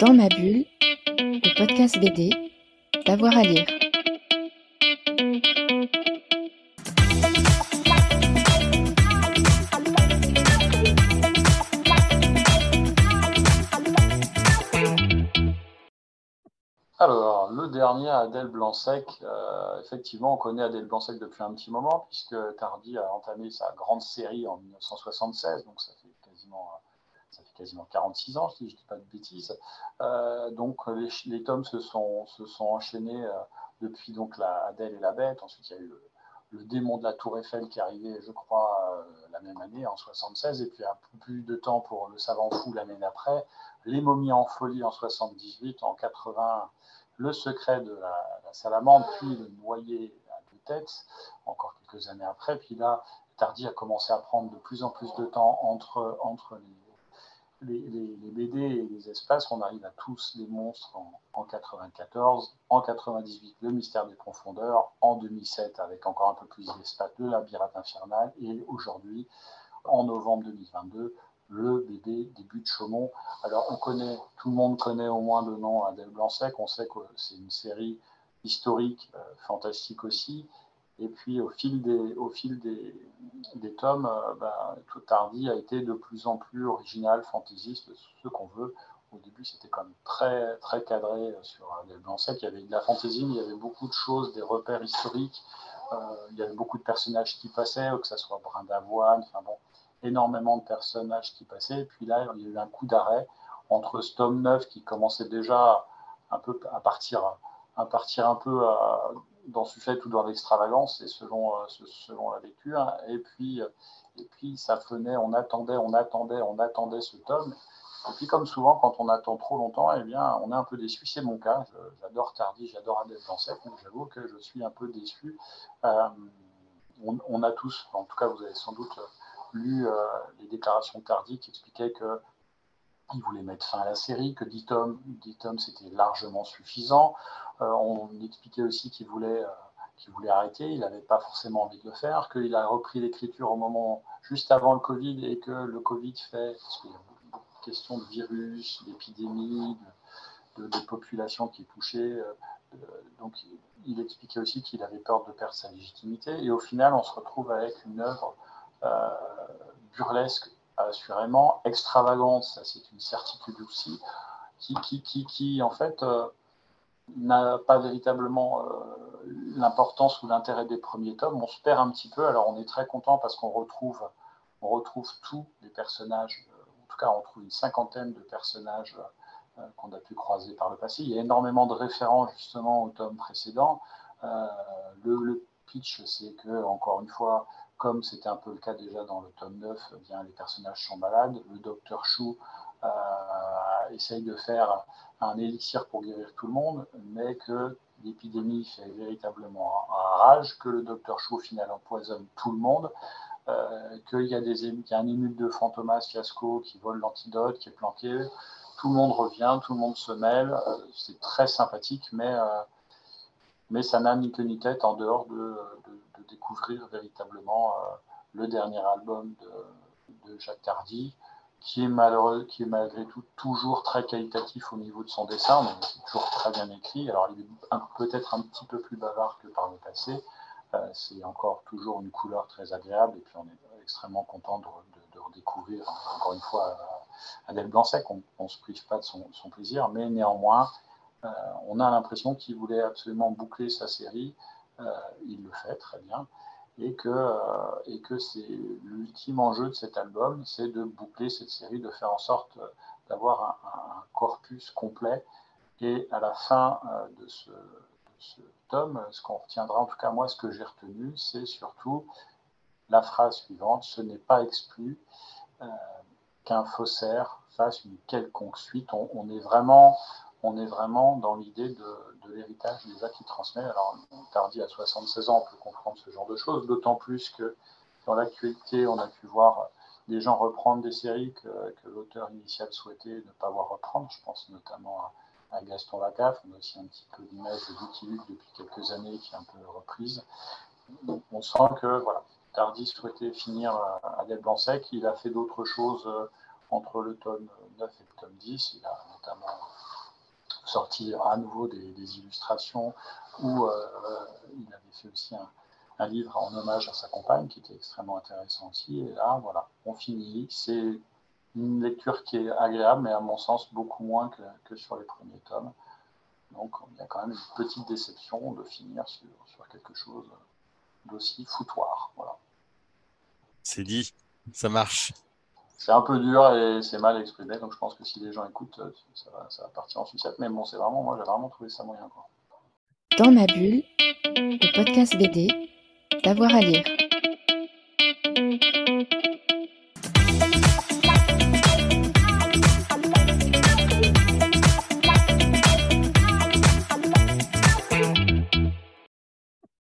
Dans ma bulle, le podcast BD, d'avoir à lire. Alors, le dernier, Adèle Blanc-Sec, euh, effectivement, on connaît Adèle Blanc-Sec depuis un petit moment, puisque Tardy a entamé sa grande série en 1976, donc ça fait quasiment quasiment 46 ans, si je ne dis pas de bêtises. Euh, donc les, tomes se sont, se sont enchaînés euh, depuis donc la Adèle et la Bête. Ensuite, il y a eu le, démon de la Tour Eiffel qui est arrivé, je crois, euh, la même année, en 76. Et puis un peu plus de temps pour le savant fou l'année d'après. Les momies en folie en 78, en 80, le secret de la, salamandre, puis le noyer à deux têtes, encore quelques années après. Puis là, Tardy a commencé à prendre de plus en plus de temps entre, entre les les, BD et les espaces, on arrive à tous les monstres en, 94, en 98 le mystère des profondeurs, en 2007 avec encore un peu plus d'espace le labyrinthe infernal et aujourd'hui en novembre 2022 le BD des buts de Chaumont. Alors on connaît, tout le monde connaît au moins le nom Adèle Blanc-Sec, on sait que c'est une série historique, euh, fantastique aussi, et puis au fil des, au fil des, des tomes, euh, bah, tout Tardy a été de plus en plus original, fantaisiste, ce qu'on veut. Au début, c'était quand même très, très cadré sur les blancs Il y avait de la fantaisie, mais il y avait beaucoup de choses, des repères historiques. Euh, il y avait beaucoup de personnages qui passaient, que ce soit Brin d'Avoine, enfin bon, énormément de personnages qui passaient. Et puis là, il y a eu un coup d'arrêt entre ce tome 9 qui commençait déjà un peu à partir, à partir un peu à, dans Suffet ou dans l'extravagance, et selon, euh, selon la lecture. Et puis, et puis, ça venait, on attendait, on attendait, on attendait ce tome. Et puis, comme souvent, quand on attend trop longtemps, eh bien, on est un peu déçu. C'est mon cas. J'adore Tardy, j'adore Adèle Blanc-Sec, donc j'avoue que je suis un peu déçu. Euh, on, a tous, en tout cas, vous avez sans doute lu euh, les déclarations de Tardy qui expliquaient que il voulait mettre fin à la série, que 10 tomes, 10 tomes c'était largement suffisant. Euh, on expliquait aussi qu'il voulait, euh, voulait arrêter, il n'avait pas forcément envie de le faire, qu'il a repris l'écriture au moment juste avant le Covid et que le Covid fait, parce qu'il y a beaucoup de questions de virus, d'épidémie, de, de, population qui est touchée. Euh, donc il expliquait aussi qu'il avait peur de perdre sa légitimité. Et au final, on se retrouve avec une œuvre burlesque assurément, extravagante, ça c'est une certitude aussi, qui, qui, qui, en fait euh, n'a pas véritablement euh, l'importance ou l'intérêt des premiers tomes. On se perd un petit peu, alors on est très content parce qu'on retrouve, on tous les personnages, euh, en tout cas on trouve une cinquantaine de personnages qu'on a pu croiser par le passé. Il y a énormément de références justement au tome précédent. le, le pitch, c'est que, encore une fois, comme c'était un peu le cas déjà dans le tome 9, eh bien, les personnages sont malades. Le docteur Chou euh, essaye de faire un élixir pour guérir tout le monde, mais que l'épidémie fait véritablement rage, que le docteur Chou au final empoisonne tout le monde, euh, qu'il y, a des, y a un émule de Fantomas Fiasco qui vole l'antidote, qui est planqué. Tout le monde revient, tout le monde se mêle. Euh, c'est très sympathique, mais, mais ça n'a ni queue ni tête en dehors de découvrir véritablement euh, le dernier album de, Jacques Tardy, qui est, malheureux, qui est malgré tout toujours très qualitatif au niveau de son dessin, toujours très bien écrit. Alors il est peut-être un petit peu plus bavard que par le passé, euh, c'est encore toujours une couleur très agréable, et puis on est extrêmement content de, redécouvrir, encore une fois, euh, Adèle Blanc-Sec, on ne se prive pas de son, plaisir, mais néanmoins, on a l'impression qu'il voulait absolument boucler sa série, il le fait très bien, et que, euh, et que c'est l'ultime enjeu de cet album, c'est de boucler cette série, de faire en sorte d'avoir un, corpus complet. Et à la fin euh, de ce, tome, ce qu'on retiendra, en tout cas moi, ce que j'ai retenu, c'est surtout la phrase suivante ce n'est pas exclu qu'un faussaire fasse une quelconque suite. On, est vraiment, on est vraiment dans l'idée de, l'héritage déjà qui transmet. Alors, Tardy à 76 ans, on peut comprendre ce genre de choses, d'autant plus que dans l'actualité, on a pu voir des gens reprendre des séries que, l'auteur initial souhaitait ne pas voir reprendre. Je pense notamment à, Gaston Lacaffe. On a aussi un petit peu l'image de Vicky Luke depuis quelques années qui est un peu reprise. On sent que voilà, Tardy souhaitait finir à Blanc-Sec. Il a fait d'autres choses euh, entre le tome 9 et le tome 10. Il a notamment sorti à nouveau des, illustrations où il avait fait aussi un, livre en hommage à sa compagne qui était extrêmement intéressant aussi. Et là, voilà, on finit. C'est une lecture qui est agréable, mais à mon sens beaucoup moins que, que sur les premiers tomes. Donc il y a quand même une petite déception de finir sur, sur quelque chose d'aussi foutoir. Voilà. C'est dit, ça marche c'est un peu dur et c'est mal exprimé. Donc je pense que si les gens écoutent, euh, ça va, partir en sucette. Mais bon, c'est vraiment, moi, j'ai vraiment trouvé ça moyen. Dans ma bulle, le podcast BD, d'avoir à lire.